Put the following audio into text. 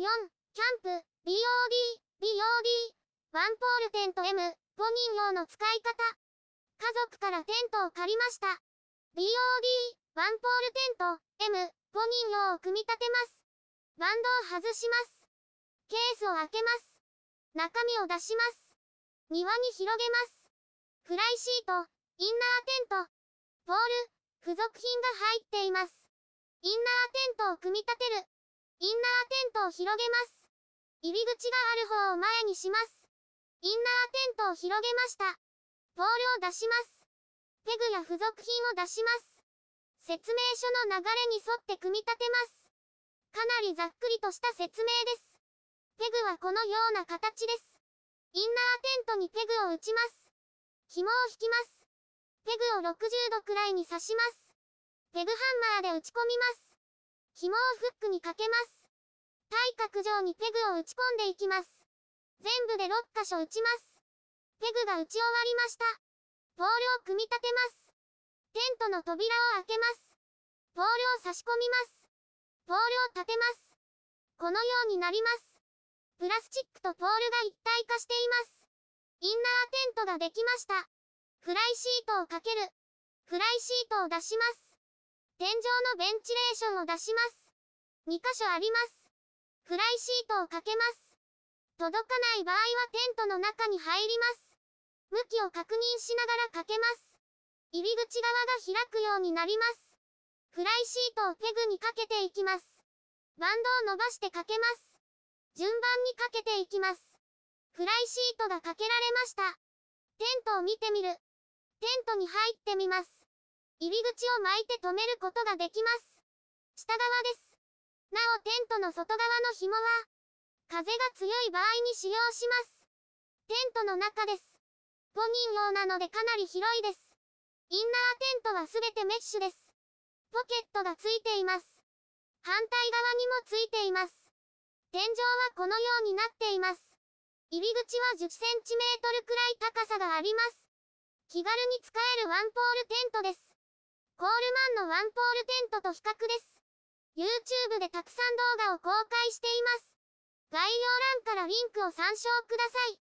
4、キャンプ、BOD、BOD、ワンポールテント M、5人用の使い方。家族からテントを借りました。BOD、ワンポールテント M、5人用を組み立てます。バンドを外します。ケースを開けます。中身を出します。庭に広げます。フライシート、インナーテント、ポール、付属品が入っています。インナーテントを組み立てる。インナーテントを広げます。入り口がある方を前にします。インナーテントを広げました。ポールを出します。ペグや付属品を出します。説明書の流れに沿って組み立てます。かなりざっくりとした説明です。ペグはこのような形です。インナーテントにペグを打ちます。紐を引きます。ペグを60度くらいに刺します。ペグハンマーで打ち込みます。紐をフックにかけます。対角上にペグを打ち込んでいきます。全部で6箇所打ちます。ペグが打ち終わりました。ポールを組み立てます。テントの扉を開けます。ポールを差し込みます。ポールを立てます。このようになります。プラスチックとポールが一体化しています。インナーテントができました。フライシートをかける。フライシートを出します。天井のベンチレーションを出します。2箇所あります。フライシートをかけます。届かない場合はテントの中に入ります。向きを確認しながらかけます。入り口側が開くようになります。フライシートをペグにかけていきます。バンドを伸ばしてかけます。順番にかけていきます。フライシートがかけられました。テントを見てみる。テントに入ってみます。入り口を巻いて止めることができます。下側です。なおテントの外側の紐は、風が強い場合に使用します。テントの中です。5人用なのでかなり広いです。インナーテントはすべてメッシュです。ポケットがついています。反対側にもついています。天井はこのようになっています。入り口は10センチメートルくらい高さがあります。気軽に使えるワンポールテントです。コールマンのワンポールテントと比較です。YouTube でたくさん動画を公開しています。概要欄からリンクを参照ください。